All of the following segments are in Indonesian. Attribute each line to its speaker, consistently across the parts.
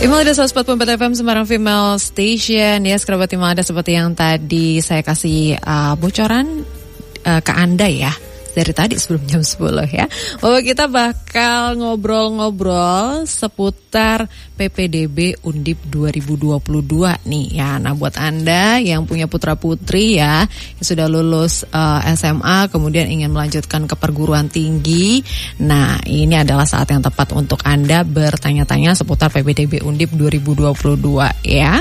Speaker 1: Imelda 104.4 FM Semarang Female Station. Ya Sekerabat Imelda seperti yang tadi saya kasih uh, bocoran uh, ke Anda ya dari tadi sebelum jam 10 ya. Bahwa kita bakal ngobrol-ngobrol seputar PPDB Undip 2022 nih ya. Nah, buat Anda yang punya putra-putri ya yang sudah lulus uh, SMA kemudian ingin melanjutkan ke perguruan tinggi. Nah, ini adalah saat yang tepat untuk Anda bertanya-tanya seputar PPDB Undip 2022 ya.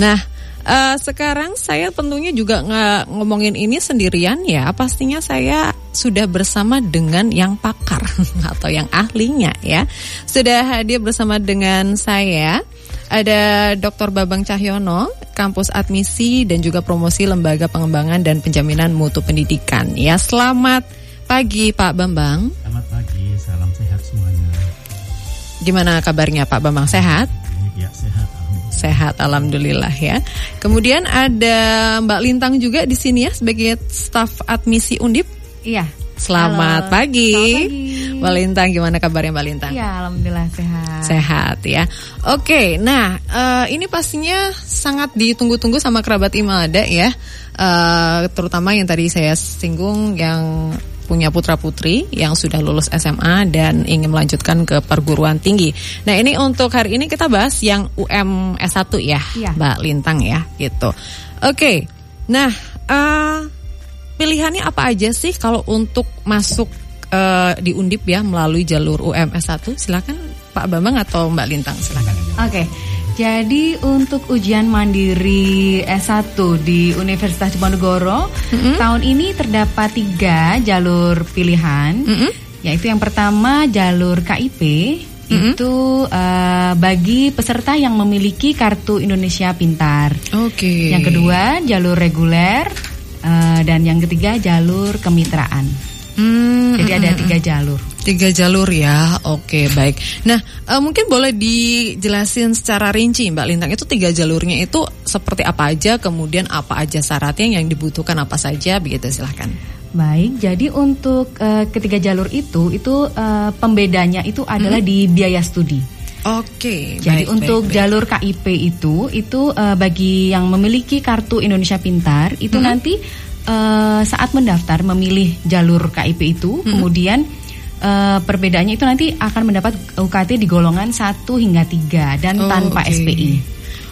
Speaker 1: Nah, Uh, sekarang saya tentunya juga nggak ngomongin ini sendirian ya. Pastinya saya sudah bersama dengan yang pakar atau yang ahlinya ya. Sudah hadir bersama dengan saya ada Dr. Babang Cahyono, kampus admisi dan juga promosi lembaga pengembangan dan penjaminan mutu pendidikan. Ya, selamat pagi Pak Bambang.
Speaker 2: Selamat pagi, salam sehat semuanya.
Speaker 1: Gimana kabarnya Pak Bambang? Sehat?
Speaker 2: Ya, sehat.
Speaker 1: Sehat, alhamdulillah ya. Kemudian ada Mbak Lintang juga di sini ya sebagai staf admisi Undip.
Speaker 3: Iya.
Speaker 1: Selamat
Speaker 3: Halo.
Speaker 1: pagi.
Speaker 3: Selamat pagi.
Speaker 1: Mbak Lintang, gimana kabarnya Mbak Lintang?
Speaker 3: Iya, alhamdulillah sehat.
Speaker 1: Sehat ya. Oke, nah eh, ini pastinya sangat ditunggu-tunggu sama kerabat Imelda ya. Eh, terutama yang tadi saya singgung yang punya putra putri yang sudah lulus SMA dan ingin melanjutkan ke perguruan tinggi. Nah ini untuk hari ini kita bahas yang UM S1 ya,
Speaker 3: Iya.
Speaker 1: Mbak Lintang ya, gitu. Oke, nah eh, pilihannya apa aja sih kalau untuk masuk eh, di Undip ya melalui jalur UM S1? Silakan Pak Bambang atau Mbak Lintang, silakan.
Speaker 3: Oke. Jadi untuk ujian mandiri S1 di Universitas Diponegoro tahun ini terdapat tiga jalur pilihan,
Speaker 1: Mm-mm.
Speaker 3: yaitu yang pertama jalur KIP itu eh, bagi peserta yang memiliki kartu Indonesia Pintar.
Speaker 1: Oke.
Speaker 3: Yang kedua jalur reguler eh, dan yang ketiga jalur kemitraan.
Speaker 1: Hmm,
Speaker 3: Jadi ada tiga jalur.
Speaker 1: Tiga jalur ya. Oke, baik. Nah, eh, mungkin boleh dijelasin secara rinci, Mbak Lintang. Itu tiga jalurnya itu seperti apa aja, kemudian apa aja syaratnya yang dibutuhkan apa saja, begitu silahkan.
Speaker 3: Baik, jadi untuk eh, ketiga jalur itu itu eh, pembedanya itu adalah di biaya studi.
Speaker 1: Oke.
Speaker 3: Jadi
Speaker 1: baik,
Speaker 3: untuk
Speaker 1: baik, baik.
Speaker 3: jalur KIP itu itu eh, bagi yang memiliki kartu Indonesia Pintar itu nanti eh, saat mendaftar memilih jalur KIP itu kemudian eh, perbedaannya itu nanti akan mendapat UKT di golongan 1 hingga 3 dan
Speaker 1: Oh,
Speaker 3: tanpa
Speaker 1: oke.
Speaker 3: SPI.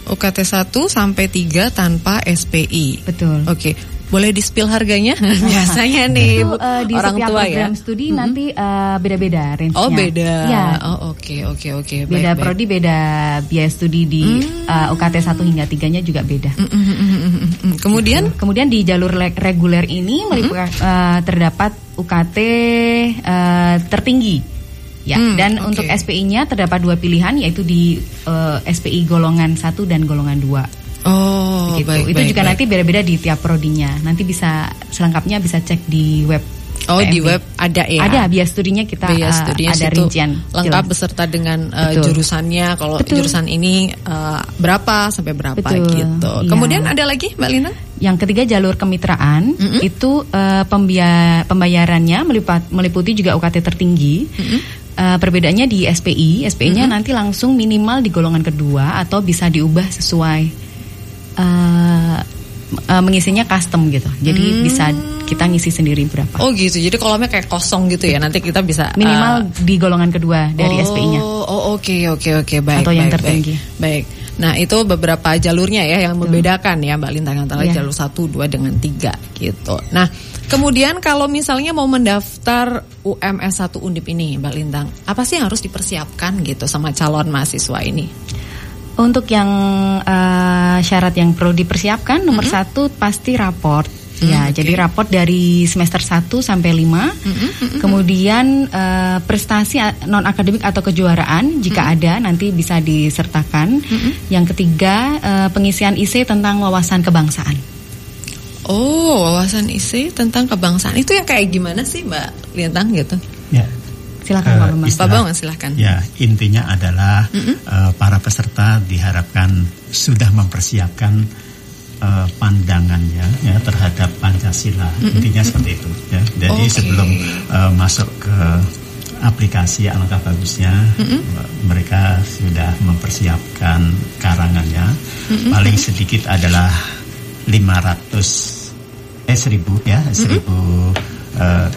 Speaker 1: UKT 1 sampai 3 tanpa SPI.
Speaker 3: Betul.
Speaker 1: Oke, boleh di-spill harganya? Biasanya nih
Speaker 3: Itu eh, di
Speaker 1: orang tua ya.
Speaker 3: program studi nanti eh, beda-beda range-nya.
Speaker 1: Oh, beda.
Speaker 3: Ya,
Speaker 1: Oh, oke oke oke. Baik,
Speaker 3: beda
Speaker 1: baik.
Speaker 3: prodi beda biaya studi di uh, UKT 1 hingga 3-nya juga beda.
Speaker 1: Mm, mm, mm, mm, mm, mm. Kemudian
Speaker 3: Kemudian di jalur le- reguler ini meliputi, uh, terdapat UKT uh, tertinggi. Ya,
Speaker 1: Hmm,
Speaker 3: dan
Speaker 1: oke.
Speaker 3: untuk SPI-nya terdapat dua pilihan yaitu di uh, SPI golongan 1 dan golongan 2.
Speaker 1: Oh,
Speaker 3: Begitu.
Speaker 1: baik,
Speaker 3: Itu
Speaker 1: baik,
Speaker 3: juga
Speaker 1: baik.
Speaker 3: nanti beda-beda di tiap prodinya. Nanti bisa selengkapnya bisa cek di web.
Speaker 1: Oh, di
Speaker 3: PMB.
Speaker 1: web ada ya.
Speaker 3: Ada biaya studinya kita
Speaker 1: Biaya
Speaker 3: uh,
Speaker 1: studinya
Speaker 3: ada rincian
Speaker 1: lengkap
Speaker 3: jelas.
Speaker 1: beserta dengan uh,
Speaker 3: Betul.
Speaker 1: jurusannya. Kalau
Speaker 3: Betul.
Speaker 1: jurusan ini uh, berapa sampai berapa
Speaker 3: Betul,
Speaker 1: gitu.
Speaker 3: iya.
Speaker 1: Kemudian ada lagi Mbak Lina?
Speaker 3: Yang ketiga jalur kemitraan
Speaker 1: Mm-mm.
Speaker 3: itu eh, pembia- pembayarannya melipat- meliputi juga UKT tertinggi. Eh, perbedaannya di SPI, SPI-nya nanti langsung minimal di golongan kedua atau bisa diubah sesuai eh, eh, mengisinya custom gitu. Jadi
Speaker 1: Mm.
Speaker 3: bisa kita ngisi sendiri berapa.
Speaker 1: Oh gitu. Jadi kolomnya kayak kosong gitu ya. Nanti kita bisa uh,
Speaker 3: Minimal di golongan kedua dari
Speaker 1: oh,
Speaker 3: SPI-nya.
Speaker 1: Oh, oke oke oke baik.
Speaker 3: Atau yang
Speaker 1: baik,
Speaker 3: tertinggi.
Speaker 1: Baik. baik. Nah, itu beberapa jalurnya ya yang membedakan ya Mbak Lintang antara
Speaker 3: Iya.
Speaker 1: jalur 1, 2 dengan 3 gitu. Nah, kemudian kalau misalnya mau mendaftar UMS 1 Undip ini Mbak Lintang, apa sih yang harus dipersiapkan gitu sama calon mahasiswa ini?
Speaker 3: Untuk yang eh, syarat yang perlu dipersiapkan nomor satu pasti raport.
Speaker 1: Mm,
Speaker 3: Ya,
Speaker 1: oke.
Speaker 3: jadi raport dari semester 1 sampai 5. Kemudian eh, prestasi non akademik atau kejuaraan jika ada nanti bisa disertakan. Yang ketiga eh, pengisian IC tentang wawasan kebangsaan.
Speaker 1: Oh, wawasan IC tentang kebangsaan. Itu yang kayak gimana sih Mbak Lintang gitu?
Speaker 2: Ya.
Speaker 3: Silakan
Speaker 2: Eh,
Speaker 3: Pak Bambang.
Speaker 2: istilah-
Speaker 1: Pak Bambang silahkan.
Speaker 2: Ya, intinya adalah eh, para peserta diharapkan sudah mempersiapkan eh, pandangannya ya terhadap Pancasila. Intinya seperti itu ya. Jadi
Speaker 1: Oke.
Speaker 2: sebelum eh, masuk ke aplikasi alangkah bagusnya mm-hmm. mereka sudah mempersiapkan karangannya mm-hmm. paling sedikit adalah 500 eh 1000 ya 1000 mm-hmm. uh,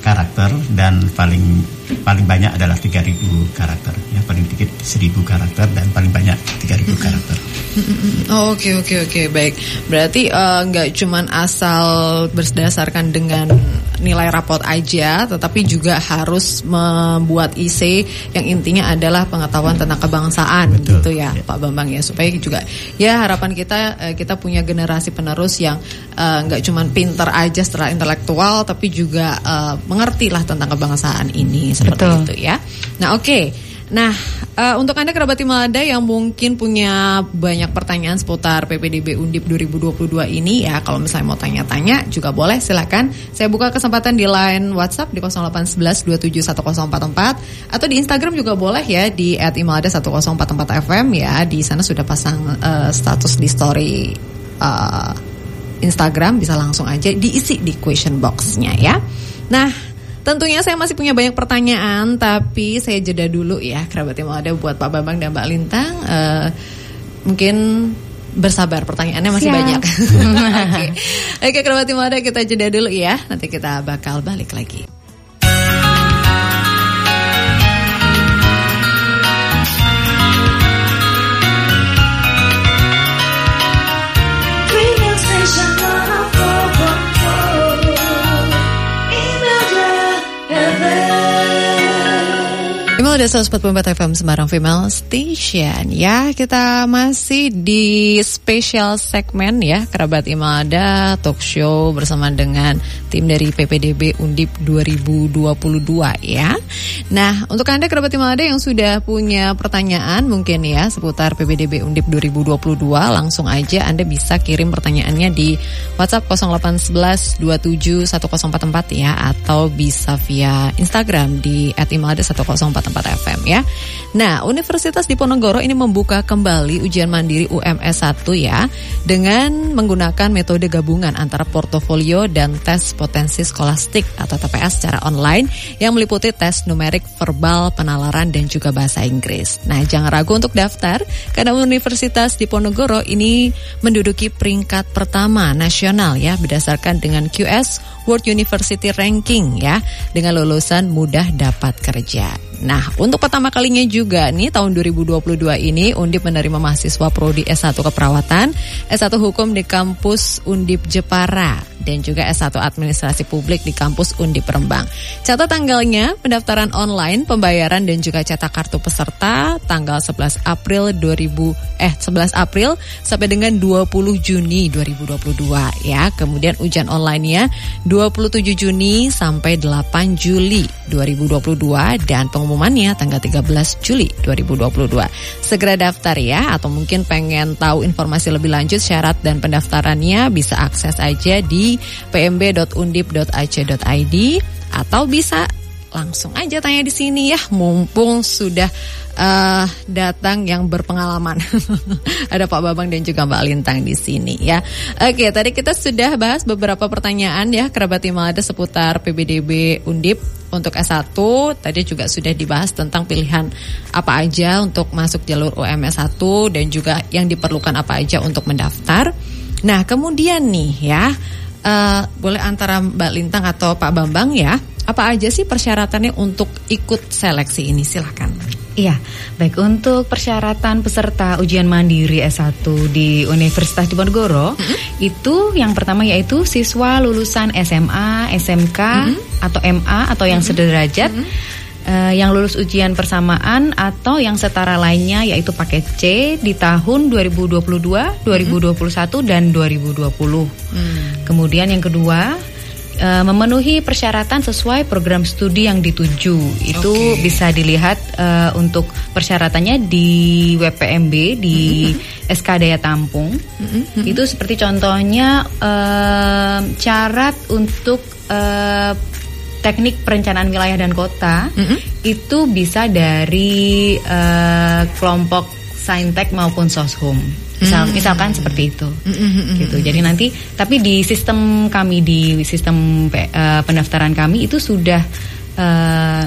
Speaker 2: karakter dan paling paling banyak adalah 3000 karakter ya paling dikit 1000 karakter dan paling banyak 3000 karakter.
Speaker 1: Oh oke okay, oke okay, oke okay. baik. Berarti uh, nggak cuman asal berdasarkan dengan nilai rapot aja tetapi juga harus membuat IC yang intinya adalah pengetahuan tentang kebangsaan Betul. gitu ya, ya Pak Bambang ya supaya juga ya harapan kita uh, kita punya generasi penerus yang uh, nggak cuman pinter aja setelah intelektual tapi juga uh, mengerti lah tentang kebangsaan ini seperti Betul. itu ya. Nah oke. Okay. Nah, uh, untuk Anda kerabat Malada yang mungkin punya banyak pertanyaan seputar PPDB Undip 2022 ini ya, kalau misalnya mau tanya-tanya juga boleh silakan. Saya buka kesempatan di line WhatsApp di 0811271044 atau di Instagram juga boleh ya di @imalada1044fm ya. Di sana sudah pasang uh, status di story uh, Instagram bisa langsung aja diisi di question boxnya ya. Nah, Tentunya saya masih punya banyak pertanyaan, tapi saya jeda dulu ya, kerabat yang mau ada buat Pak Bambang dan Mbak Lintang. Uh, mungkin bersabar, pertanyaannya masih Siap. banyak. Oke, okay. okay, kerabat yang ada kita jeda dulu ya, nanti kita bakal balik lagi. Ada 144 FM Semarang Female Station ya kita masih di special segmen ya kerabat Imada talk show bersama dengan tim dari PPDB Undip 2022 ya. Nah untuk anda kerabat Imada yang sudah punya pertanyaan mungkin ya seputar PPDB Undip 2022 langsung aja anda bisa kirim pertanyaannya di WhatsApp 0811 27 1044 ya atau bisa via Instagram di @imada1044 FM ya. Nah, Universitas Diponegoro ini membuka kembali ujian mandiri UMS 1 ya dengan menggunakan metode gabungan antara portofolio dan tes potensi skolastik atau TPS secara online yang meliputi tes numerik, verbal, penalaran dan juga bahasa Inggris. Nah, jangan ragu untuk daftar karena Universitas Diponegoro ini menduduki peringkat pertama nasional ya berdasarkan dengan QS World University Ranking ya dengan lulusan mudah dapat kerja. Nah, untuk pertama kalinya juga nih tahun 2022 ini Undip menerima mahasiswa prodi S1 Keperawatan, S1 Hukum di kampus Undip Jepara dan juga S1 Administrasi Publik di kampus Undip Rembang. Catat tanggalnya pendaftaran online, pembayaran dan juga cetak kartu peserta tanggal 11 April 2000 eh 11 April sampai dengan 20 Juni 2022 ya. Kemudian ujian online-nya 27 Juni sampai 8 Juli 2022 dan pengumuman pengumumannya tanggal 13 Juli 2022. Segera daftar ya atau mungkin pengen tahu informasi lebih lanjut syarat dan pendaftarannya bisa akses aja di pmb.undip.ac.id atau bisa langsung aja tanya di sini ya mumpung sudah uh, datang yang berpengalaman. Ada Pak Babang dan juga Mbak Lintang di sini ya. Oke, tadi kita sudah bahas beberapa pertanyaan ya kerabat Imada seputar PBDB Undip untuk S1 tadi juga sudah dibahas tentang pilihan apa aja untuk masuk jalur UMS 1 dan juga yang diperlukan apa aja untuk mendaftar. Nah, kemudian nih ya, uh, boleh antara Mbak Lintang atau Pak Bambang ya apa aja sih persyaratannya untuk ikut seleksi ini? Silahkan.
Speaker 3: Iya, baik untuk persyaratan peserta ujian mandiri S1 di Universitas Diponegoro mm -hmm. itu yang pertama yaitu siswa lulusan SMA, SMK mm -hmm. atau MA atau yang mm -hmm. sederajat mm -hmm. Uh, yang lulus ujian persamaan atau yang setara lainnya yaitu paket C di tahun 2022, 2021 -hmm. dan 2020. Hmm. Kemudian yang kedua uh, memenuhi persyaratan sesuai program studi yang dituju. Itu okay. bisa dilihat uh, untuk persyaratannya di WPMB di mm-hmm. SK Daya Tampung. Mm-hmm. Itu seperti contohnya uh, syarat untuk uh, teknik perencanaan wilayah dan kota mm-hmm. itu bisa dari uh, kelompok Saintek maupun Soshum. Misal, mm. misalkan seperti itu, mm -hmm. gitu. Jadi nanti, tapi di sistem kami di sistem uh, pendaftaran kami itu sudah uh,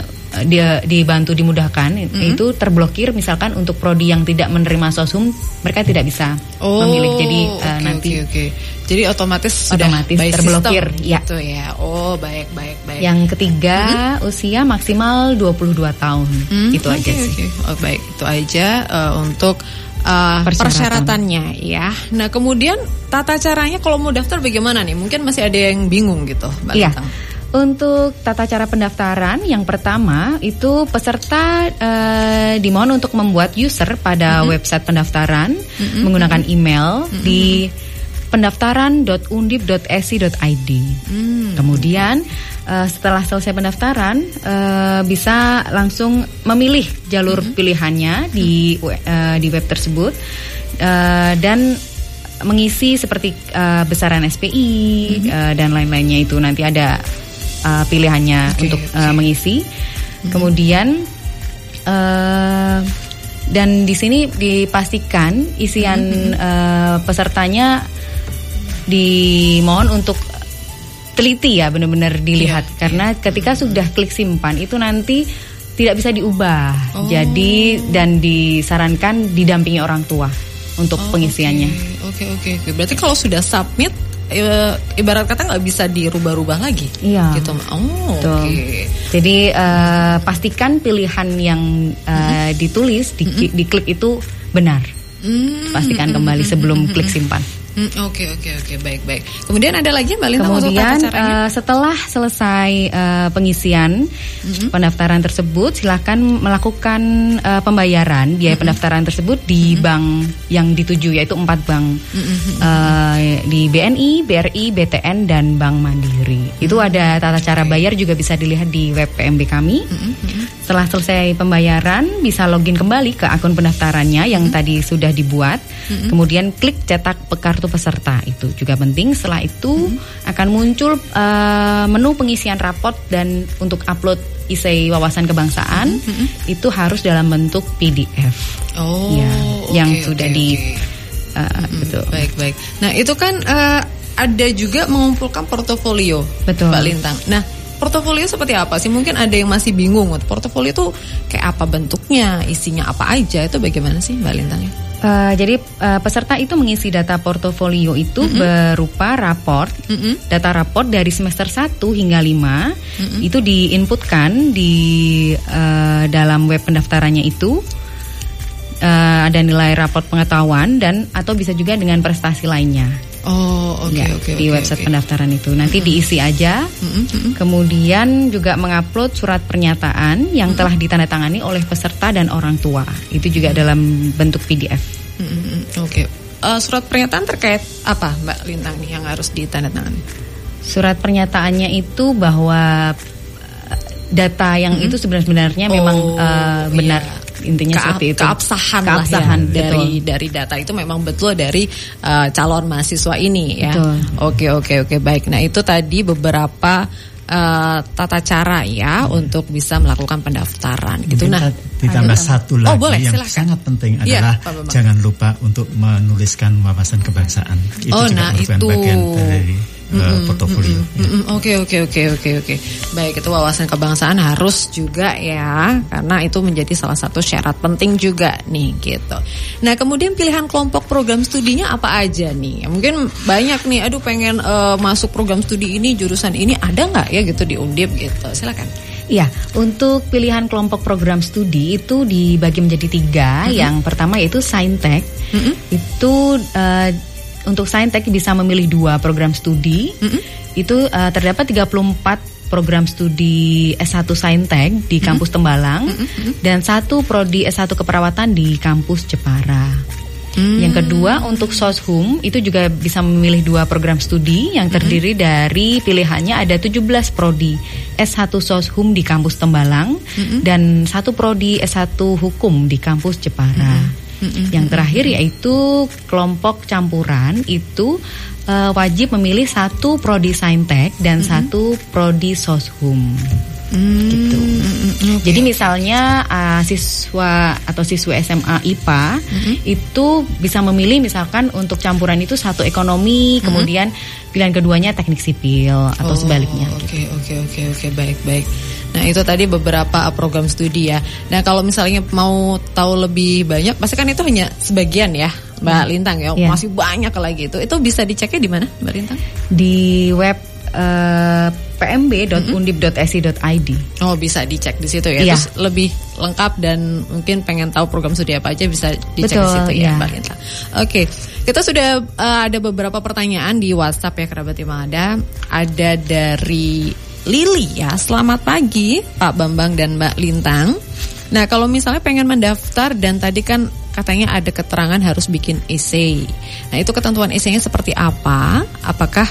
Speaker 3: dia dibantu dimudahkan itu terblokir misalkan untuk prodi yang tidak menerima sosum mereka tidak bisa memilih jadi eh,
Speaker 1: oke,
Speaker 3: nanti
Speaker 1: oke, oke. Jadi otomatis sudah
Speaker 3: Otomatis
Speaker 1: by
Speaker 3: terblokir, ya.
Speaker 1: gitu ya. Oh, baik baik baik.
Speaker 3: yang ketiga usia maksimal 22 tahun
Speaker 1: Hmm,
Speaker 3: itu aja
Speaker 1: oke,
Speaker 3: sih
Speaker 1: oke. Oh, baik, itu aja eh, untuk eh,
Speaker 3: Persyaratan.
Speaker 1: persyaratannya ya. Nah, kemudian tata caranya kalau mau daftar bagaimana nih? Mungkin masih ada yang bingung gitu, Mbak
Speaker 3: Iya. Untuk tata cara pendaftaran, yang pertama itu peserta eh, dimohon untuk membuat user pada website pendaftaran menggunakan email di pendaftaran.undip.esi.id. Kemudian eh, setelah selesai pendaftaran eh, bisa langsung memilih jalur pilihannya di eh, di web tersebut Eh, dan mengisi seperti eh, besaran SPI eh, dan lain-lainnya itu. Nanti ada eh, pilihannya
Speaker 1: Oke,
Speaker 3: untuk eh, mengisi. Kemudian eh, dan di sini dipastikan isian eh, pesertanya dimohon untuk teliti ya benar-benar dilihat
Speaker 1: Iya,
Speaker 3: karena ketika sudah klik simpan itu nanti tidak bisa diubah.
Speaker 1: Oh.
Speaker 3: Jadi dan disarankan didampingi orang tua untuk
Speaker 1: Oh,
Speaker 3: pengisiannya.
Speaker 1: Oke, oke, oke. Berarti kalau sudah submit eh, ibarat kata nggak bisa dirubah-rubah lagi.
Speaker 3: Iya.
Speaker 1: Gitu. Oh, oke.
Speaker 3: Jadi eh, pastikan pilihan yang eh, ditulis di, diklik itu benar.
Speaker 1: Hmm,
Speaker 3: Pastikan kembali sebelum klik simpan.
Speaker 1: Hmm, Oke, oke, oke. Baik, baik. Kemudian ada lagi Mbak untuk
Speaker 3: Kemudian eh, setelah selesai eh, pengisian pendaftaran tersebut, silakan melakukan eh, pembayaran biaya pendaftaran tersebut di bank yang dituju yaitu empat bank. Eh, di BNI, BRI, BTN dan Bank Mandiri. Itu ada tata cara bayar juga bisa dilihat di web PMB kami. Setelah selesai pembayaran, bisa login kembali ke akun pendaftarannya yang tadi sudah dibuat. Kemudian klik cetak pe- kartu peserta itu juga penting. Setelah itu akan muncul eh, menu pengisian raport dan untuk upload isi wawasan kebangsaan itu harus dalam bentuk PDF.
Speaker 1: Oh,
Speaker 3: ya,
Speaker 1: oke,
Speaker 3: yang sudah di
Speaker 1: oke.
Speaker 3: eh, betul.
Speaker 1: Baik, baik. Nah, itu kan eh, ada juga mengumpulkan portofolio.
Speaker 3: Betul.
Speaker 1: Mbak Lintang. Nah, portofolio seperti apa sih? Mungkin ada yang masih bingung. Portofolio itu kayak apa bentuknya, isinya apa aja? Itu bagaimana sih Mbak Lintang?
Speaker 3: Eh, jadi eh, peserta itu mengisi data portofolio itu berupa raport, data raport dari semester 1 hingga 5 itu diinputkan di eh, dalam web pendaftarannya itu Eh, ada nilai raport pengetahuan dan atau bisa juga dengan prestasi lainnya.
Speaker 1: Oh, oke,
Speaker 3: Ya,
Speaker 1: oke,
Speaker 3: di
Speaker 1: oke,
Speaker 3: website
Speaker 1: oke.
Speaker 3: pendaftaran itu nanti diisi aja. Kemudian juga mengupload surat pernyataan yang telah ditandatangani oleh peserta dan orang tua. Itu juga dalam bentuk PDF.
Speaker 1: Mm, mm, mm, Oke. Eh, surat pernyataan terkait apa Mbak Lintang nih yang harus ditandatangani?
Speaker 3: Surat pernyataannya itu bahwa eh, data yang itu sebenarnya memang
Speaker 1: Oh,
Speaker 3: eh, benar
Speaker 1: iya.
Speaker 3: Intinya
Speaker 1: Keab-
Speaker 3: seperti itu.
Speaker 1: keabsahan,
Speaker 3: Keabsahan,
Speaker 1: lah ya, dari
Speaker 3: betul.
Speaker 1: dari data itu memang betul dari eh, calon mahasiswa ini ya.
Speaker 3: Betul.
Speaker 1: Oke oke oke baik. Nah itu tadi beberapa eh, tata cara ya untuk bisa melakukan pendaftaran gitu. Nah
Speaker 2: ta- ditambah
Speaker 1: ada-
Speaker 2: satu
Speaker 1: Oh,
Speaker 2: lagi
Speaker 1: boleh,
Speaker 2: yang
Speaker 1: silakan.
Speaker 2: sangat penting
Speaker 1: Iya,
Speaker 2: adalah
Speaker 1: Pak Bambang.
Speaker 2: jangan lupa untuk menuliskan wawasan kebangsaan. Itu
Speaker 1: Oh,
Speaker 2: juga
Speaker 1: nah,
Speaker 2: merupakan
Speaker 1: itu.
Speaker 2: bagian dari uh, portofolio. ya.
Speaker 1: Mm-mm, Oke oke oke oke oke. Baik itu wawasan kebangsaan harus juga ya karena itu menjadi salah satu syarat penting juga nih gitu. Nah kemudian pilihan kelompok program studinya apa aja nih? Mungkin banyak nih. Aduh pengen eh, masuk program studi ini jurusan ini ada nggak ya gitu di Undip gitu? Silakan.
Speaker 3: Iya, untuk pilihan kelompok program studi itu dibagi menjadi tiga. Yang pertama yaitu Saintek. Itu eh, untuk Saintek bisa memilih dua program studi. Itu eh, terdapat 34 program studi S1 Saintek di kampus Tembalang dan satu prodi S1 keperawatan di kampus Jepara. Yang kedua untuk Soshum itu juga bisa memilih dua program studi. Yang terdiri dari pilihannya ada 17 prodi S1 Soshum di kampus Tembalang dan satu prodi S1 Hukum di kampus Jepara. Yang terakhir yaitu kelompok campuran itu eh, wajib memilih satu prodi Saintek dan satu prodi Soshum. Gitu. Jadi misalnya uh, siswa atau siswa SMA IPA itu bisa memilih misalkan untuk campuran itu satu ekonomi, kemudian pilihan keduanya teknik sipil atau
Speaker 1: Oh,
Speaker 3: sebaliknya.
Speaker 1: Oke oke oke oke baik baik. Nah itu tadi beberapa program studi ya. Nah kalau misalnya mau tahu lebih banyak, pasti kan itu hanya sebagian ya, Mbak Lintang ya.
Speaker 3: Iya.
Speaker 1: Masih banyak lagi itu. Itu bisa diceknya di mana, Mbak Lintang?
Speaker 3: Di web eh, pmb.undip.si.id.
Speaker 1: Oh bisa dicek di situ ya.
Speaker 3: Iya.
Speaker 1: Terus lebih lengkap dan mungkin pengen tahu program studi apa aja bisa dicek di
Speaker 3: Betul,
Speaker 1: situ ya
Speaker 3: iya.
Speaker 1: Mbak Lintang. Oke, kita sudah uh, ada beberapa pertanyaan di WhatsApp ya kerabat Imada. Ada dari Lili ya. Selamat pagi Pak Bambang dan Mbak Lintang. Nah kalau misalnya pengen mendaftar dan tadi kan katanya ada keterangan harus bikin essay. Nah itu ketentuan essaynya seperti apa? Apakah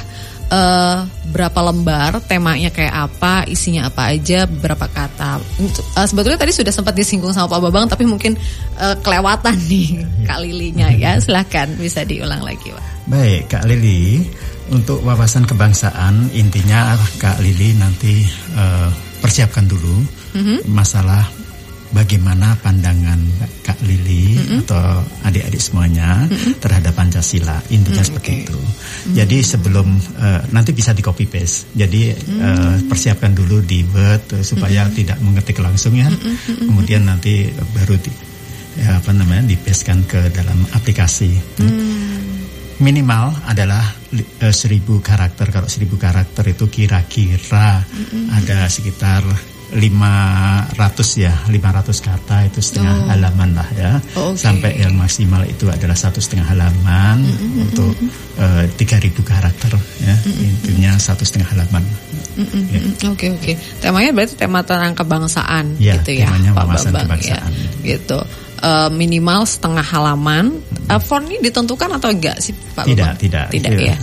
Speaker 1: eh, berapa lembar, temanya kayak apa, isinya apa aja, berapa kata. Untuk- eh, sebetulnya tadi sudah sempat disinggung sama Pak Babang, tapi mungkin eh, kelewatan nih Kak Lilinya ya. Silahkan bisa diulang lagi Pak.
Speaker 2: Baik, Kak Lili, untuk wawasan kebangsaan intinya Kak Lili nanti eh, persiapkan dulu masalah bagaimana pandangan Kak Lili atau adik-adik semuanya terhadap Pancasila. Intinya seperti itu. Jadi sebelum eh, nanti bisa di copy paste. Jadi eh, persiapkan dulu di Word eh, supaya tidak mengetik langsung ya. Kemudian nanti baru di ya, apa namanya dipastekan ke dalam aplikasi. Minimal adalah eh, seribu karakter. Kalau seribu karakter itu kira-kira ada sekitar 500 ya, 500 kata itu setengah halaman lah ya.
Speaker 1: Oh, oke.
Speaker 2: Sampai yang maksimal itu adalah satu setengah halaman untuk eh, 3000 karakter ya. Intinya satu setengah halaman. Ya.
Speaker 1: Mm, Oke oke. Temanya berarti tema tentang kebangsaan
Speaker 2: Ya,
Speaker 1: gitu ya,
Speaker 2: temanya
Speaker 1: Pak Bambang
Speaker 2: kebangsaan.
Speaker 1: ya. Gitu. Eh, minimal setengah halaman. Font ini ditentukan atau enggak sih Pak
Speaker 2: Tidak, tidak.
Speaker 1: Tidak
Speaker 2: Itu-
Speaker 1: ya.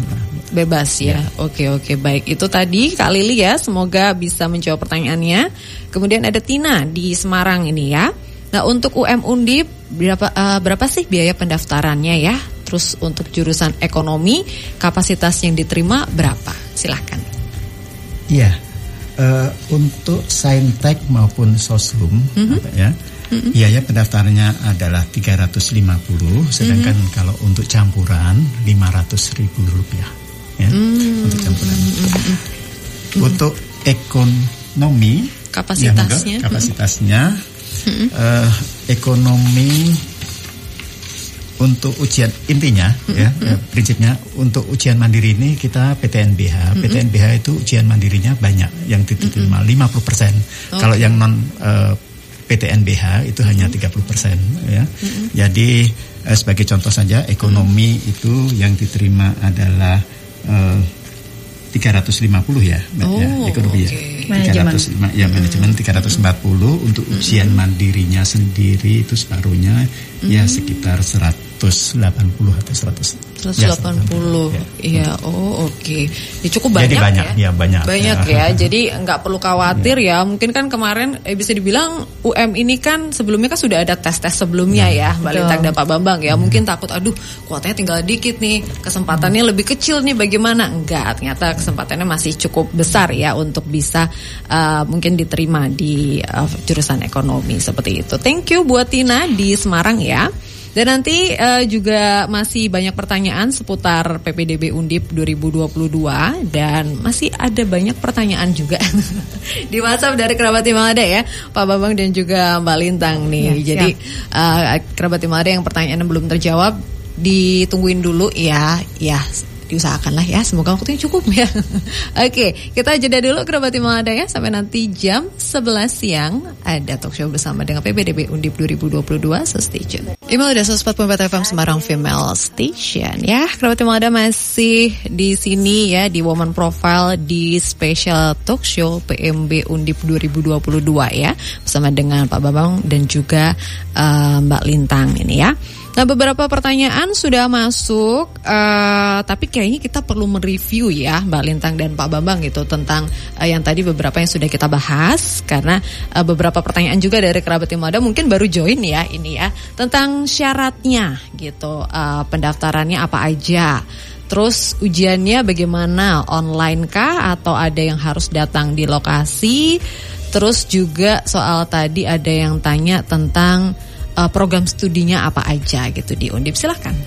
Speaker 1: Bebas ya. Oke oke baik. Itu tadi Kak Lili ya. Semoga bisa menjawab pertanyaannya. Kemudian ada Tina di Semarang ini ya. Nah untuk UM Undip berapa eh, berapa sih biaya pendaftarannya ya? Terus untuk jurusan ekonomi kapasitas yang diterima berapa? Silahkan.
Speaker 2: Iya, eh, untuk saintek maupun sosum, apa ya, biaya pendaftarannya adalah 350, sedangkan kalau untuk campuran 500 ribu rupiah, ya, untuk campuran. Untuk ekonomi,
Speaker 1: Kapasitasnya.
Speaker 2: ya, kapasitasnya, eh, ekonomi untuk ujian intinya ya eh, prinsipnya untuk ujian mandiri ini kita PTNBH PTNBH itu ujian mandirinya banyak yang diterima 50% kalau yang non eh, PTNBH itu hanya 30% ya. Jadi eh, sebagai contoh saja ekonomi itu yang diterima adalah eh, 350 ya, ya
Speaker 1: Oh,
Speaker 2: ekonomi ya.
Speaker 1: oke.
Speaker 3: Manajemen.
Speaker 2: 300 ya manajemen. 340 untuk ujian mandirinya sendiri itu separuhnya ya sekitar 180 atau 100 ya,
Speaker 1: 180
Speaker 2: ya.
Speaker 1: Iya, oh oke. Ya cukup banyak
Speaker 2: Jadi banyak,
Speaker 1: ya.
Speaker 2: ya, banyak.
Speaker 1: Banyak
Speaker 2: Ya.
Speaker 1: ya. Jadi nggak perlu khawatir ya. Mungkin kan kemarin eh, bisa dibilang UM ini kan sebelumnya kan sudah ada tes-tes sebelumnya ya, Mbak
Speaker 3: Betul.
Speaker 1: Lintang dan Pak Bambang ya. Mungkin takut aduh kuotanya tinggal dikit nih, kesempatannya lebih kecil nih bagaimana? Enggak, ternyata kesempatannya masih cukup besar ya untuk bisa eh, mungkin diterima di eh, jurusan ekonomi seperti itu. Thank you buat Tina di Semarang ya. Dan nanti eh, juga masih banyak pertanyaan seputar PPDB Undip 2022 dan masih ada banyak pertanyaan juga di WhatsApp dari kerabat Imada ya, Pak Bambang dan juga Mbak Lintang nih.
Speaker 3: Ya,
Speaker 1: Jadi eh, kerabat Imada yang pertanyaan belum terjawab ditungguin dulu. Ya, ya diusahakanlah ya. Semoga waktunya cukup ya. Oke kita jeda dulu kerabat Imada ya. Sampai nanti jam 11 siang Ada talk show bersama dengan PBDB Undip 2022 So stay tune Email udah 104.4 FM Semarang Female Station ya. Kerabat Imada masih di sini ya Di Woman Profile di special talk show PMB Undip 2022 ya. Bersama dengan Pak Babang dan juga eh, Mbak Lintang ini ya Nah beberapa pertanyaan sudah masuk, eh, tapi kayaknya kita perlu mereview ya Mbak Lintang dan Pak Bambang gitu tentang eh, yang tadi beberapa yang sudah kita bahas karena eh, beberapa pertanyaan juga dari kerabat Imada mungkin baru join ya ini ya tentang syaratnya gitu eh, pendaftarannya apa aja. Terus ujiannya bagaimana online kah atau ada yang harus datang di lokasi? Terus juga soal tadi ada yang tanya tentang uh, program studinya apa aja gitu di Undip. Silahkan.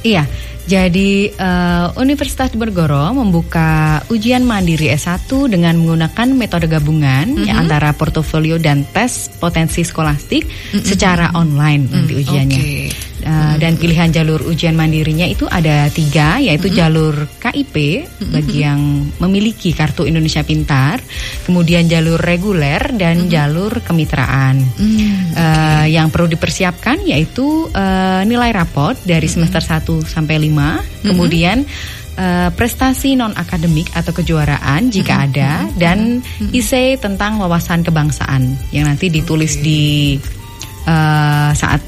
Speaker 3: Iya, Jadi uh, Universitas Diponegoro membuka ujian mandiri S1 dengan menggunakan metode gabungan mm -hmm. ya, antara portofolio dan tes potensi skolastik mm -hmm. secara online mm -hmm. nanti ujiannya. Okay. Uh, dan pilihan jalur ujian mandirinya itu ada tiga, yaitu mm -hmm. jalur KIP bagi yang memiliki kartu Indonesia Pintar, kemudian jalur reguler dan mm -hmm. jalur kemitraan. Mm -hmm. uh, yang perlu dipersiapkan yaitu uh, nilai raport dari semester 1 sampai 5, mm -hmm. kemudian uh, prestasi non akademik atau kejuaraan jika mm -hmm. ada dan mm -hmm. IC tentang wawasan kebangsaan yang nanti ditulis okay. di uh, saat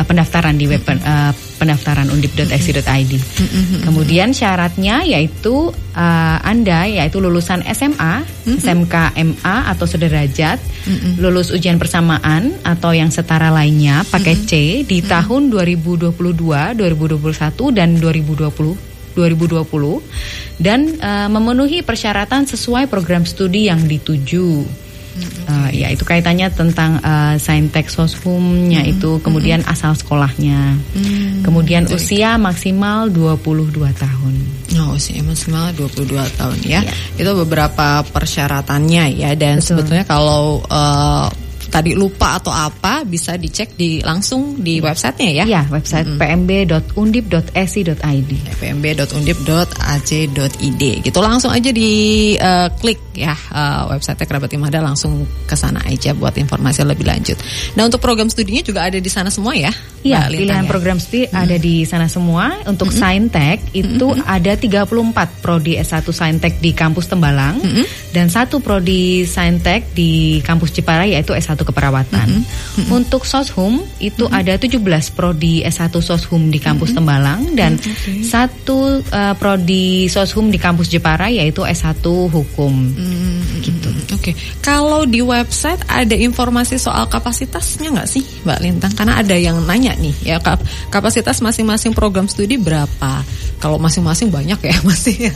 Speaker 3: uh, pendaftaran di web uh, pendaftaran undip.eksi.id. Mm-hmm. Kemudian syaratnya yaitu uh, Anda yaitu lulusan SMA, mm-hmm. SMK MA atau sederajat, mm-hmm. lulus ujian persamaan atau yang setara lainnya pakai. C di tahun 2022, 2021 dan 2020 2020 dan uh, memenuhi persyaratan sesuai program studi yang dituju. Uh, ya itu kaitannya tentang uh, saintek soshumnya hmm. itu kemudian hmm. asal sekolahnya. Hmm. Kemudian Baik. usia maksimal 22 tahun.
Speaker 1: Oh, usia maksimal 22 tahun ya. ya. Itu beberapa persyaratannya ya dan Betul. sebetulnya kalau uh, tadi lupa atau apa bisa dicek di langsung di websitenya ya.
Speaker 3: Ya, website hmm. pmb.undip.esi.id.
Speaker 1: pmb.undip.ac.id. Gitu langsung aja di uh, klik ya uh, website Kerabat Imada langsung ke sana aja buat informasi lebih lanjut. Nah, untuk program studinya juga ada di sana semua ya.
Speaker 3: Iya, pilihan ya? program studi hmm. ada di sana semua. Untuk hmm. Saintek itu hmm. ada 34 prodi S1 Saintek di kampus Tembalang hmm. dan satu prodi Saintek di kampus Jepara yaitu S1 keperawatan. Mm -hmm. Untuk Soshum itu mm -hmm. ada 17 prodi S1 Soshum di kampus mm -hmm. Tembalang dan mm -hmm. satu uh, prodi Soshum di kampus Jepara yaitu S1 Hukum. Mm -hmm. Gitu.
Speaker 1: Oke. Okay. Kalau di website ada informasi soal kapasitasnya nggak sih, Mbak Lintang? Karena ada yang nanya nih, ya kapasitas masing-masing program studi berapa? Kalau masing-masing banyak ya masih.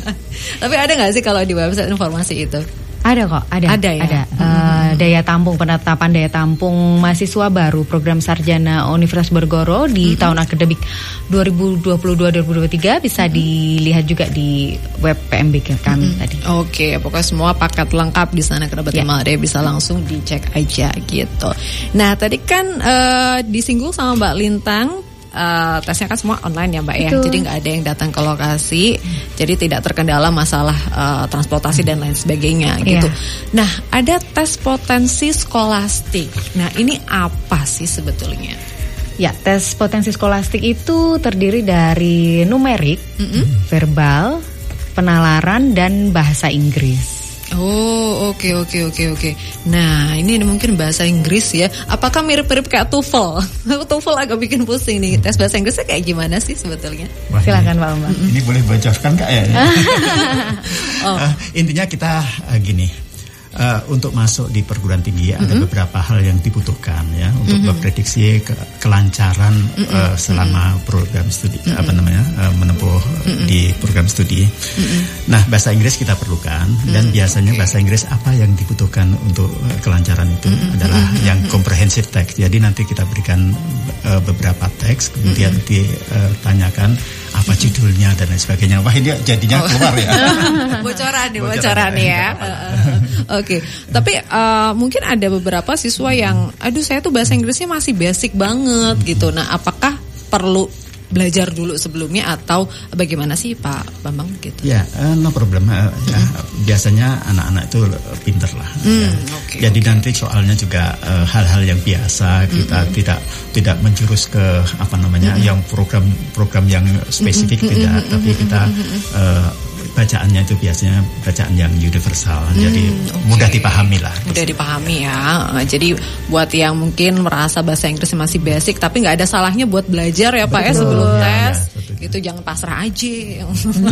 Speaker 1: Tapi ada nggak sih kalau di website informasi itu?
Speaker 3: Ada kok, ada.
Speaker 1: Ada ya.
Speaker 3: Ada. Hmm. Uh, daya tampung penetapan daya tampung mahasiswa baru program sarjana Universitas Bergoro di hmm. tahun akademik 2022-2023 bisa hmm. dilihat juga di web PMB kami hmm. tadi.
Speaker 1: Oke, okay, pokoknya semua paket lengkap di sana kerabat ya. Malde bisa langsung dicek aja gitu. Nah, tadi kan uh, disinggung sama Mbak Lintang uh, tesnya kan semua online ya Mbak ya. Jadi nggak ada yang datang ke lokasi. Jadi tidak terkendala masalah uh, transportasi dan lain sebagainya iya. gitu. Nah, ada tes potensi skolastik. Nah, ini apa sih sebetulnya?
Speaker 3: Ya, tes potensi skolastik itu terdiri dari numerik, mm -hmm. verbal, penalaran dan bahasa Inggris.
Speaker 1: Oh oke okay, oke okay, oke okay, oke. Nah ini mungkin bahasa Inggris ya. Apakah mirip-mirip kayak TOEFL? TOEFL agak bikin pusing nih. Tes bahasa Inggrisnya kayak gimana sih sebetulnya?
Speaker 3: Wah, Silakan Pak Umar.
Speaker 2: Ini boleh bocorkan kak ya? oh. uh, intinya kita uh, gini uh, untuk masuk di perguruan tinggi mm -hmm. ada beberapa hal yang dibutuhkan ya untuk mm -hmm. memprediksi ke kelancaran mm -hmm. uh, selama program studi mm -hmm. apa namanya uh, menempuh mm -hmm. di program studi. Mm -hmm. Nah bahasa Inggris kita perlukan mm -hmm. dan biasanya okay. bahasa Inggris apa yang dibutuhkan untuk uh, kelancaran itu mm -hmm. adalah mm -hmm. yang comprehensive text. Jadi nanti kita berikan uh, beberapa teks kemudian mm -hmm. ditanyakan apa judulnya dan lain sebagainya. Wah ini jadinya oh. keluar ya.
Speaker 1: bocoran nih, bocoran, ya. ya. Oke, okay. tapi uh, mungkin ada beberapa siswa yang, aduh saya tuh bahasa Inggrisnya masih basic banget gitu. Nah, apakah perlu belajar dulu sebelumnya atau bagaimana sih Pak Bambang gitu?
Speaker 2: Ya, uh, no problem. Uh, ya, biasanya anak-anak itu pinter lah. Mm, ya. okay, Jadi okay. nanti soalnya juga hal-hal uh, yang biasa kita mm -hmm. tidak tidak menjurus ke apa namanya mm -hmm. yang program-program yang spesifik mm -hmm. tidak, tapi kita uh, bacaannya itu biasanya bacaan yang universal, hmm, jadi okay. mudah dipahami lah.
Speaker 1: Mudah dipahami ya. Jadi buat yang mungkin merasa bahasa Inggris masih basic, tapi nggak ada salahnya buat belajar ya Pak ya sebelum ya, tes. Ya, gitu jangan pasrah aja.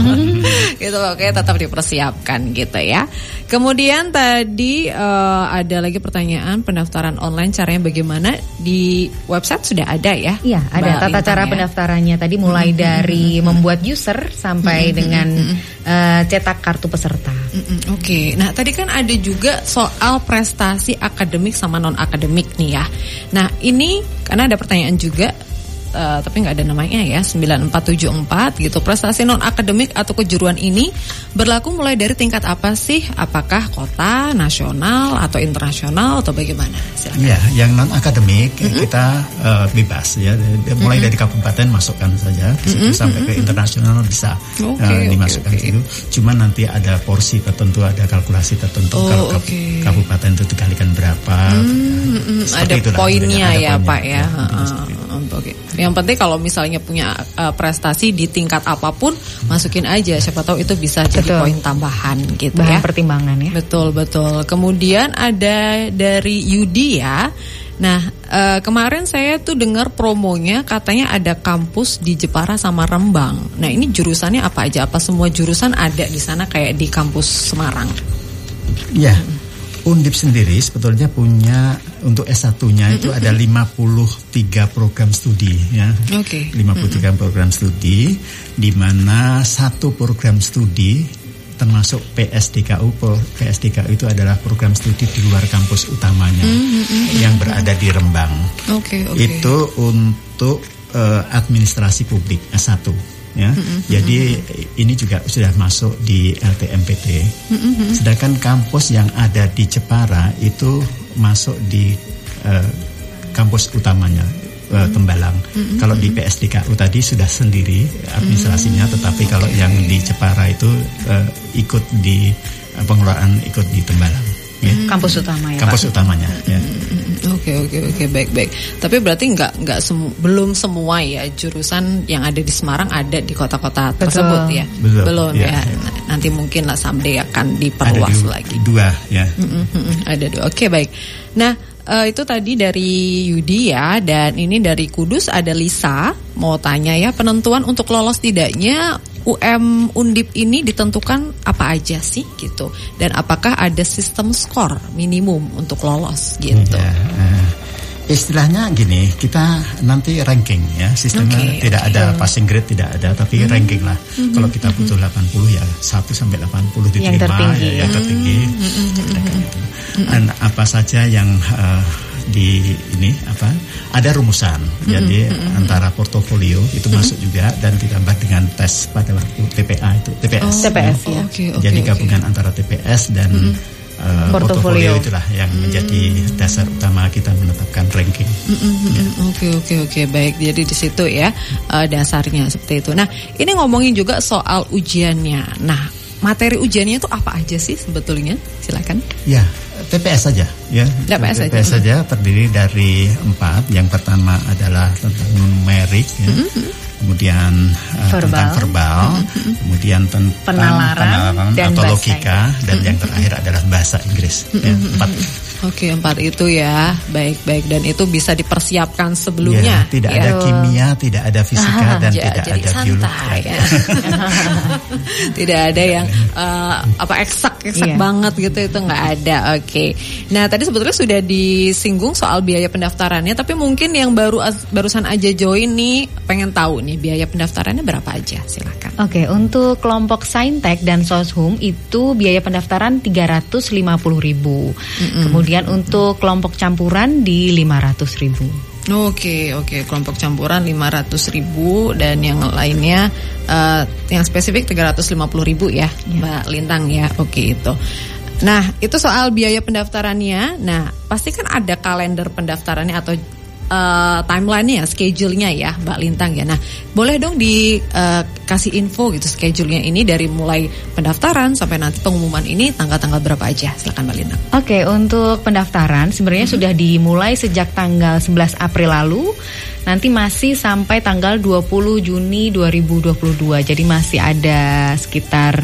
Speaker 1: gitu oke tetap dipersiapkan gitu ya. Kemudian tadi uh, ada lagi pertanyaan pendaftaran online caranya bagaimana di website sudah ada ya?
Speaker 3: Iya ada Mbak tata cara ya? pendaftarannya tadi mulai dari membuat user sampai dengan uh, cetak kartu peserta.
Speaker 1: Mm -mm, Oke, okay. nah tadi kan ada juga soal prestasi akademik sama non akademik nih ya. Nah ini karena ada pertanyaan juga uh, tapi nggak ada namanya ya 9474 gitu. Prestasi non akademik atau kejuruan ini berlaku mulai dari tingkat apa sih? Apakah kota, nasional atau internasional atau bagaimana?
Speaker 2: Silakan. Ya, yang non akademik mm -hmm. kita uh, bebas ya. Mulai mm -hmm. dari kabupaten masukkan saja mm -hmm. sampai ke internasional bisa okay, uh, dimasukkan okay, okay. itu. Cuma nanti ada porsi tertentu, ada kalkulasi tertentu oh, kalau okay. kabupaten itu dikalikan berapa.
Speaker 1: Mm -hmm. Ada poinnya ya, Pak ya. ya uh, Oke. Yang penting kalau misalnya punya uh, prestasi di tingkat apa pun, masukin aja. Siapa tahu itu bisa betul. jadi poin tambahan gitu
Speaker 3: Bahan
Speaker 1: ya.
Speaker 3: pertimbangan ya.
Speaker 1: Betul betul. Kemudian ada dari Yudi ya. Nah, uh, kemarin saya tuh dengar promonya katanya ada kampus di Jepara sama Rembang. Nah, ini jurusannya apa aja? Apa semua jurusan ada di sana kayak di kampus Semarang?
Speaker 2: Ya. Undip sendiri sebetulnya punya untuk S1-nya itu ada 53 program studi ya.
Speaker 1: Oke. Okay.
Speaker 2: 53 program studi di mana satu program studi termasuk PSDKU PSDKU itu adalah program studi di luar kampus utamanya mm -hmm. yang berada di Rembang.
Speaker 1: Oke, okay, okay.
Speaker 2: Itu untuk uh, administrasi publik S1 ya. Mm -hmm. Jadi ini juga sudah masuk di LTMPT. Mm -hmm. Sedangkan kampus yang ada di Jepara itu masuk di uh, kampus utamanya uh, Tembalang. Mm -hmm. Kalau di PSDKU tadi sudah sendiri administrasinya, mm -hmm. tetapi kalau okay. yang di Jepara itu uh, ikut di uh, pengelolaan ikut di Tembalang.
Speaker 3: Ya. Kampus utama ya.
Speaker 2: Kampus Pak. utamanya. Ya.
Speaker 1: Oke oke oke baik baik. Tapi berarti nggak nggak semu, belum semua ya jurusan yang ada di Semarang ada di kota-kota tersebut ya.
Speaker 2: Belum,
Speaker 1: belum ya. ya. Nanti mungkin lah someday akan diperluas
Speaker 2: ada
Speaker 1: lagi.
Speaker 2: Dua ya.
Speaker 1: Mm -mm, ada dua. Oke baik. Nah uh, itu tadi dari Yudi ya dan ini dari Kudus ada Lisa mau tanya ya penentuan untuk lolos tidaknya UM Undip ini ditentukan apa aja sih gitu dan apakah ada sistem skor minimum untuk lolos gitu. Ya, uh,
Speaker 2: istilahnya gini kita nanti ranking ya sistemnya okay, tidak okay. ada passing grade tidak ada tapi hmm. ranking lah. Hmm. Kalau kita butuh 80 ya 1 sampai 80 diterima yang tertinggi. ya yang tertinggi. Hmm. Hmm. Dan apa saja yang uh, di ini apa ada rumusan mm-hmm. jadi mm-hmm. antara portofolio itu mm-hmm. masuk juga dan ditambah dengan tes pada waktu TPA itu TPS
Speaker 3: oh, TPS ya,
Speaker 1: ya. Okay, okay,
Speaker 2: jadi gabungan okay. antara TPS dan mm-hmm. Uh, portofolio. itulah yang menjadi dasar utama kita menetapkan ranking.
Speaker 1: Oke oke oke baik jadi di situ ya uh, dasarnya seperti itu. Nah ini ngomongin juga soal ujiannya. Nah materi ujiannya itu apa aja sih sebetulnya? Silakan.
Speaker 2: Ya TPS saja ya.
Speaker 1: TPS,
Speaker 2: TPS saja terdiri dari empat. Yang pertama adalah tentang numerik ya. Mm -hmm. Kemudian uh, verbal. tentang verbal, mm -hmm. kemudian tentang
Speaker 3: penalaran, penalaran
Speaker 2: dan atau logika dan mm -hmm. yang terakhir adalah bahasa Inggris. Mm -hmm. ya, empat.
Speaker 1: Oke empat itu ya baik baik dan itu bisa dipersiapkan sebelumnya.
Speaker 2: Ya, tidak ya. ada kimia, tidak ada fisika ah, dan ya, tidak ada biologi. Ya.
Speaker 1: tidak ada yang uh, apa eksak eksak yeah. banget gitu itu nggak ada. Oke. Nah tadi sebetulnya sudah disinggung soal biaya pendaftarannya, tapi mungkin yang baru barusan aja join nih pengen tahu nih biaya pendaftarannya berapa aja? Silakan.
Speaker 3: Oke untuk kelompok Saintek dan Soshum itu biaya pendaftaran tiga ratus lima puluh ribu. Mm -hmm. Kemudian untuk kelompok campuran di 500 ribu.
Speaker 1: Oke oke kelompok campuran 500 ribu dan yang lainnya uh, yang spesifik 350 ribu ya, ya Mbak Lintang ya oke itu. Nah itu soal biaya pendaftarannya. Nah pasti kan ada kalender pendaftarannya atau uh, timeline-nya, schedule-nya ya, Mbak Lintang ya. Nah, boleh dong dikasih uh, info gitu schedule-nya ini dari mulai pendaftaran sampai nanti pengumuman ini tanggal-tanggal berapa aja? Silakan Mbak Lintang.
Speaker 3: Oke, okay, untuk pendaftaran sebenarnya hmm. sudah dimulai sejak tanggal 11 April lalu. Nanti masih sampai tanggal 20 Juni 2022. Jadi masih ada sekitar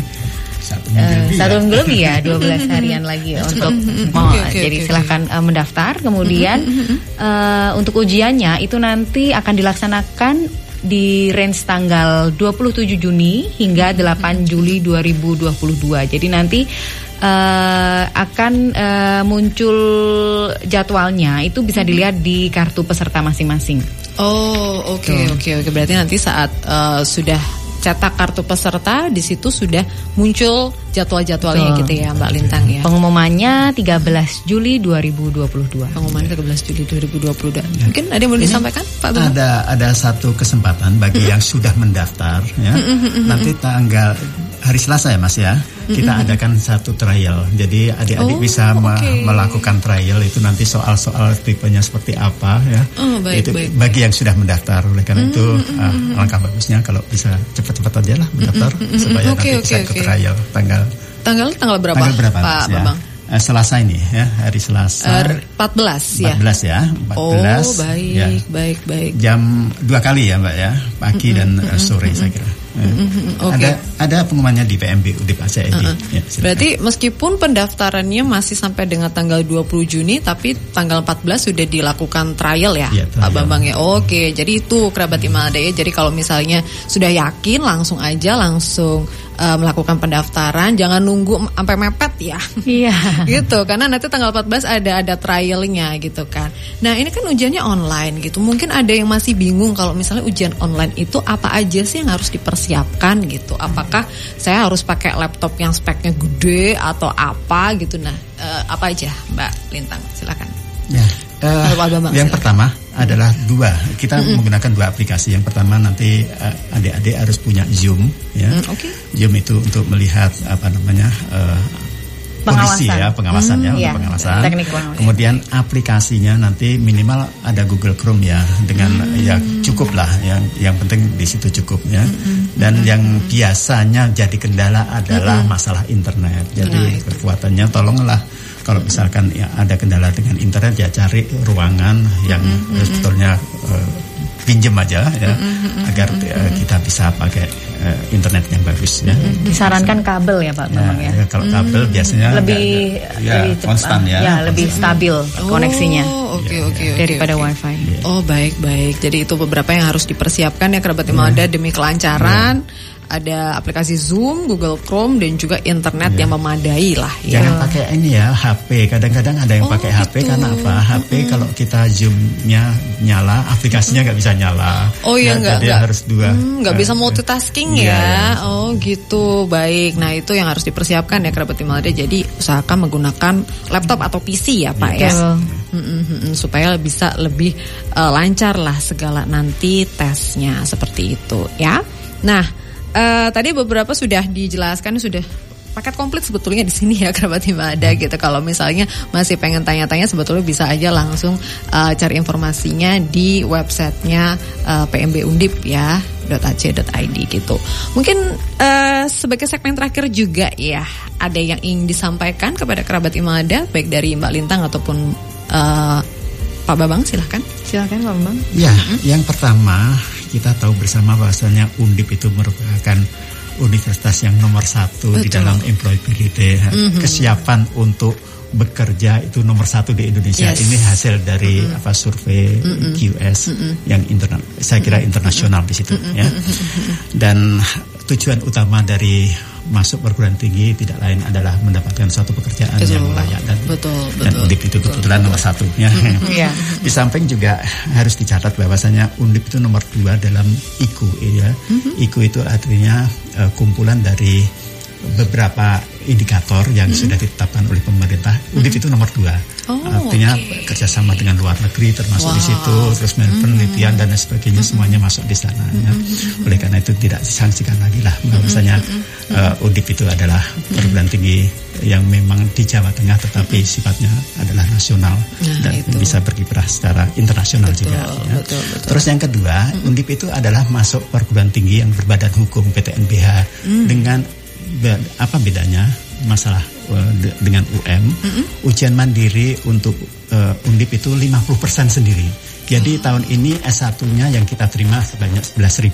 Speaker 3: satu minggu, uh, satu minggu lebih ya 12 harian lagi untuk oh, okay, okay, jadi okay, silahkan okay. Uh, mendaftar kemudian uh, untuk ujiannya itu nanti akan dilaksanakan di range tanggal 27 Juni hingga 8 Juli 2022 jadi nanti uh, akan uh, muncul jadwalnya itu bisa dilihat di kartu peserta masing-masing.
Speaker 1: Oh, oke okay, oke okay, oke. Okay. Berarti nanti saat uh, sudah cetak kartu peserta di situ sudah muncul jadwal-jadwalnya gitu ya Mbak Lintang ya.
Speaker 3: Pengumumannya 13 Juli 2022.
Speaker 1: Pengumuman 13 Juli 2022. Mungkin ada yang boleh
Speaker 2: Ini
Speaker 1: disampaikan Pak Bambang?
Speaker 2: Ada ada satu kesempatan bagi yang sudah mendaftar ya. Nanti tanggal hari Selasa ya Mas ya. Kita adakan satu trial. Jadi adik-adik
Speaker 1: Oh,
Speaker 2: bisa
Speaker 1: oke.
Speaker 2: melakukan trial itu nanti soal-soal tipenya seperti apa ya.
Speaker 1: Oh, baik,
Speaker 2: itu
Speaker 1: baik.
Speaker 2: bagi yang sudah mendaftar. Oleh karena itu ah, alangkah bagusnya kalau bisa cepat-cepat aja lah mendaftar supaya
Speaker 1: Oke,
Speaker 2: nanti
Speaker 1: oke,
Speaker 2: bisa ikut
Speaker 1: oke.
Speaker 2: trial tanggal
Speaker 1: Tanggal tanggal berapa?
Speaker 2: tanggal berapa
Speaker 1: Pak
Speaker 2: ya?
Speaker 1: Bambang?
Speaker 2: Eh, Selasa ini ya, hari Selasa.
Speaker 1: Eh, 14 ya.
Speaker 2: 14 ya, 14.
Speaker 1: Oh, baik,
Speaker 2: ya.
Speaker 1: baik, baik.
Speaker 2: Jam dua kali ya Mbak ya, pagi dan eh, sore saya kira. Eh,
Speaker 1: oke.
Speaker 2: Ada ada pengumumannya di PMB Udip ACID. Ya, silakan.
Speaker 1: Berarti meskipun pendaftarannya masih sampai dengan tanggal 20 Juni tapi tanggal 14 sudah dilakukan trial ya, Pak
Speaker 2: trial.
Speaker 1: Bambang ya. Oke, jadi itu kerabat Imelda ya. Jadi kalau misalnya sudah yakin langsung aja langsung eh, melakukan pendaftaran, jangan nunggu sampai mepet ya.
Speaker 3: Iya.
Speaker 1: gitu karena nanti tanggal 14 ada ada trialnya gitu kan. Nah, ini kan ujiannya online gitu. Mungkin ada yang masih bingung kalau misalnya ujian online itu apa aja sih yang harus dipersiapkan gitu. Apakah saya harus pakai laptop yang speknya gede atau apa gitu. Nah, eh, apa aja Mbak Lintang? Silakan.
Speaker 2: Ya.
Speaker 1: Bambang,
Speaker 2: yang pertama adalah dua. Kita menggunakan dua aplikasi. Yang pertama nanti eh, adik-adik harus punya Zoom ya.
Speaker 1: Mm, oke.
Speaker 2: Zoom itu untuk melihat apa namanya eh, kondisi
Speaker 3: Pengawasan.
Speaker 2: ya pengawasannya
Speaker 3: Hmm,
Speaker 2: untuk
Speaker 3: iya.
Speaker 2: pengawasan. Kemudian aplikasinya nanti minimal ada Google Chrome ya dengan
Speaker 3: Hmm.
Speaker 2: ya cukup lah yang yang penting di situ cukup ya.
Speaker 3: Hmm,
Speaker 2: Dan yang biasanya jadi kendala adalah masalah internet. Jadi
Speaker 1: Nah, itu.
Speaker 2: kekuatannya tolonglah kalau misalkan ya ada kendala dengan internet ya cari ruangan yang
Speaker 3: Hmm,
Speaker 2: sebetulnya eh, pinjem aja ya agar eh, kita bisa pakai eh, internet yang bagus ya.
Speaker 3: Disarankan kabel ya Pak
Speaker 2: Ya,
Speaker 3: Bambang ya.
Speaker 2: ya, kalau kabel biasanya
Speaker 3: Lebih
Speaker 2: ya,
Speaker 3: lebih
Speaker 2: konstan ya.
Speaker 3: Ya, lebih stabil koneksinya
Speaker 1: Oh, oke oke oke.
Speaker 3: daripada
Speaker 1: oke.
Speaker 3: wifi.
Speaker 1: Oh baik baik. Jadi itu beberapa yang harus dipersiapkan ya kerabat Imelda demi kelancaran. Ada aplikasi Zoom, Google Chrome dan juga internet yang memadai lah ya.
Speaker 2: Jangan pakai ini ya HP. Kadang-kadang ada yang
Speaker 1: Oh,
Speaker 2: pakai HP
Speaker 1: gitu.
Speaker 2: karena apa? HP kalau kita zoomnya nyala, aplikasinya nggak bisa nyala.
Speaker 1: Oh iya
Speaker 2: Ya,
Speaker 1: nggak
Speaker 2: harus dua.
Speaker 1: Hmm, nggak
Speaker 2: Eh,
Speaker 1: bisa multitasking
Speaker 2: iya,
Speaker 1: ya.
Speaker 2: iya.
Speaker 1: Oh gitu baik. Nah itu yang harus dipersiapkan ya kerabat Imelda. Jadi usahakan menggunakan laptop atau PC ya Pak ya.
Speaker 3: Betul.
Speaker 1: Mm, mm, mm, mm, supaya bisa lebih eh, lancar lah segala nanti tesnya seperti itu ya. Nah eh, tadi beberapa sudah dijelaskan sudah paket komplit sebetulnya di sini ya kerabat ada gitu. Kalau misalnya masih pengen tanya-tanya sebetulnya bisa aja langsung eh, cari informasinya di websitenya eh, PMB Undip ya .ac.id gitu. Mungkin eh, sebagai segmen terakhir juga ya ada yang ingin disampaikan kepada kerabat Imada baik dari Mbak Lintang ataupun eh, Pak Babang silahkan.
Speaker 3: Silakan Pak Bambang.
Speaker 2: Ya, yang pertama kita tahu bersama bahwasanya Undip itu merupakan universitas yang nomor satu di
Speaker 1: Betul.
Speaker 2: dalam employability, kesiapan untuk bekerja itu nomor satu di Indonesia.
Speaker 1: Yes.
Speaker 2: Ini hasil dari apa survei QS yang interna saya kira internasional di situ ya. Dan tujuan utama dari masuk perguruan tinggi tidak lain adalah mendapatkan suatu pekerjaan
Speaker 1: Betul.
Speaker 2: yang layak dan
Speaker 1: Betul,
Speaker 2: dan
Speaker 1: betul.
Speaker 2: Undip itu kebetulan nomor satu ya.
Speaker 3: Iya.
Speaker 2: Di samping juga harus dicatat bahwasanya Undip itu nomor dua dalam IKU ya.
Speaker 1: Mhm.
Speaker 2: IKU itu artinya eh, kumpulan dari beberapa indikator yang sudah ditetapkan oleh pemerintah. Undip itu nomor dua.
Speaker 1: Oh,
Speaker 2: artinya
Speaker 1: oke.
Speaker 2: kerjasama dengan luar negeri termasuk di
Speaker 1: Wow.
Speaker 2: situ, terus penelitian dan lain sebagainya semuanya masuk di sana. ya. Oleh karena itu tidak disangsikan lagi lah bahwasanya eh, Undip itu adalah perguruan tinggi yang memang di Jawa Tengah tetapi sifatnya adalah nasional
Speaker 1: Nah,
Speaker 2: dan
Speaker 1: itu.
Speaker 2: bisa berkiprah secara internasional
Speaker 1: Betul,
Speaker 2: juga. ya.
Speaker 1: betul, betul.
Speaker 2: Terus yang kedua, Undip itu adalah masuk perguruan tinggi yang berbadan hukum PTNBH
Speaker 1: Hmm.
Speaker 2: dengan apa bedanya masalah eh, de- dengan UM ujian mandiri untuk eh, Undip itu 50% sendiri. Jadi tahun ini S1-nya yang kita terima sebanyak 11.000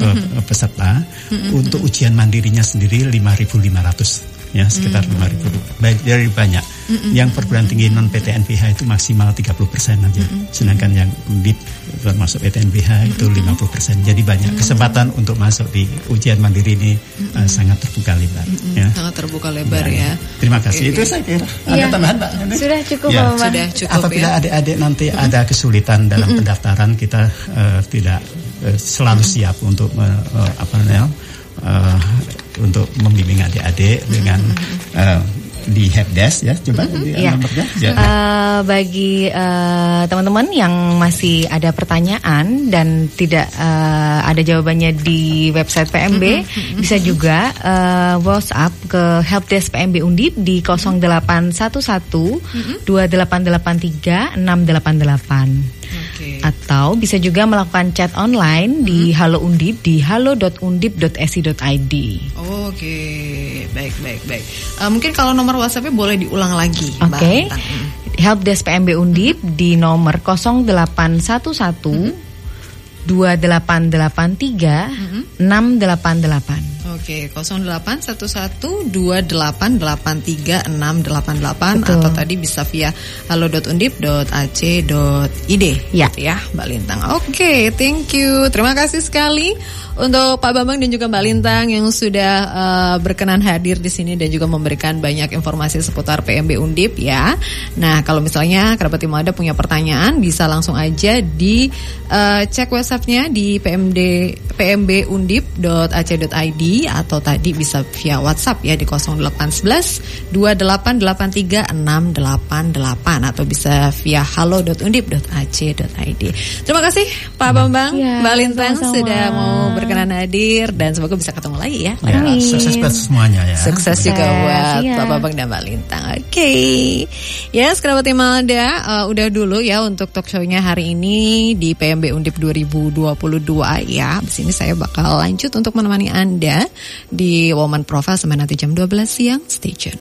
Speaker 2: eh, peserta. Untuk ujian mandirinya sendiri 5.500 ya sekitar 5.000 baik dari banyak yang perguruan tinggi non PTNBH itu maksimal 30% aja sedangkan yang Undip termasuk PTNBH itu 50% jadi banyak kesempatan untuk masuk di ujian mandiri ini eh, sangat terbuka lebar ya.
Speaker 1: Sangat terbuka lebar ya.
Speaker 2: Terima kasih. Itu saya kira. Ada
Speaker 3: Iya.
Speaker 2: tambahan Pak?
Speaker 3: Sudah cukup
Speaker 2: Ya.
Speaker 3: Pak Bambang.
Speaker 1: Sudah cukup
Speaker 2: Apabila
Speaker 1: ya.
Speaker 2: adik-adik nanti ada kesulitan dalam pendaftaran kita eh, tidak uh, selalu siap untuk uh, apa namanya uh, untuk membimbing adik-adik dengan uh, di helpdesk ya coba mm-hmm. di
Speaker 3: ya. nomornya ya. uh, bagi uh, teman-teman yang masih ada pertanyaan dan tidak uh, ada jawabannya di website PMB mm-hmm. bisa juga uh, WhatsApp ke helpdesk PMB Undip di 0811 mm-hmm. 2883 688 Okay. Atau bisa juga melakukan chat online hmm. di Halo Undip di halo.undip.si.id. Oke,
Speaker 1: okay. baik baik baik. Uh, mungkin kalau nomor WhatsAppnya boleh diulang lagi.
Speaker 3: Oke. Okay. Help Desk PMB Undip hmm. di nomor 0811 hmm. 2883 mm -hmm. 688.
Speaker 1: Oke, 081128836888 atau tadi bisa via halo.undip.ac.id ya. Gitu ya, Mbak Lintang. Oke, thank you. Terima kasih sekali untuk Pak Bambang dan juga Mbak Lintang yang sudah uh, berkenan hadir di sini dan juga memberikan banyak informasi seputar PMB Undip ya. Nah, kalau misalnya kerabat Timada punya pertanyaan bisa langsung aja di uh, cek WhatsAppnya di pmd pmbundip.ac.id atau tadi bisa via WhatsApp ya di 0811 2883 688 atau bisa via halo.undip.ac.id. Terima kasih Pak Bambang, ya, Mbak Lintang sama -sama. sudah mau berkenan hadir dan semoga bisa ketemu lagi ya.
Speaker 2: ya sukses buat semuanya ya.
Speaker 1: Sukses juga buat ya. Pak Bambang dan Mbak Lintang. Oke. Okay. Ya, sekarang Malda uh, udah dulu ya untuk talk show-nya hari ini di PMB Undip 2022 ya. Di sini saya bakal lanjut untuk menemani Anda di Woman Profile sampai nanti jam 12 siang. Stay tune.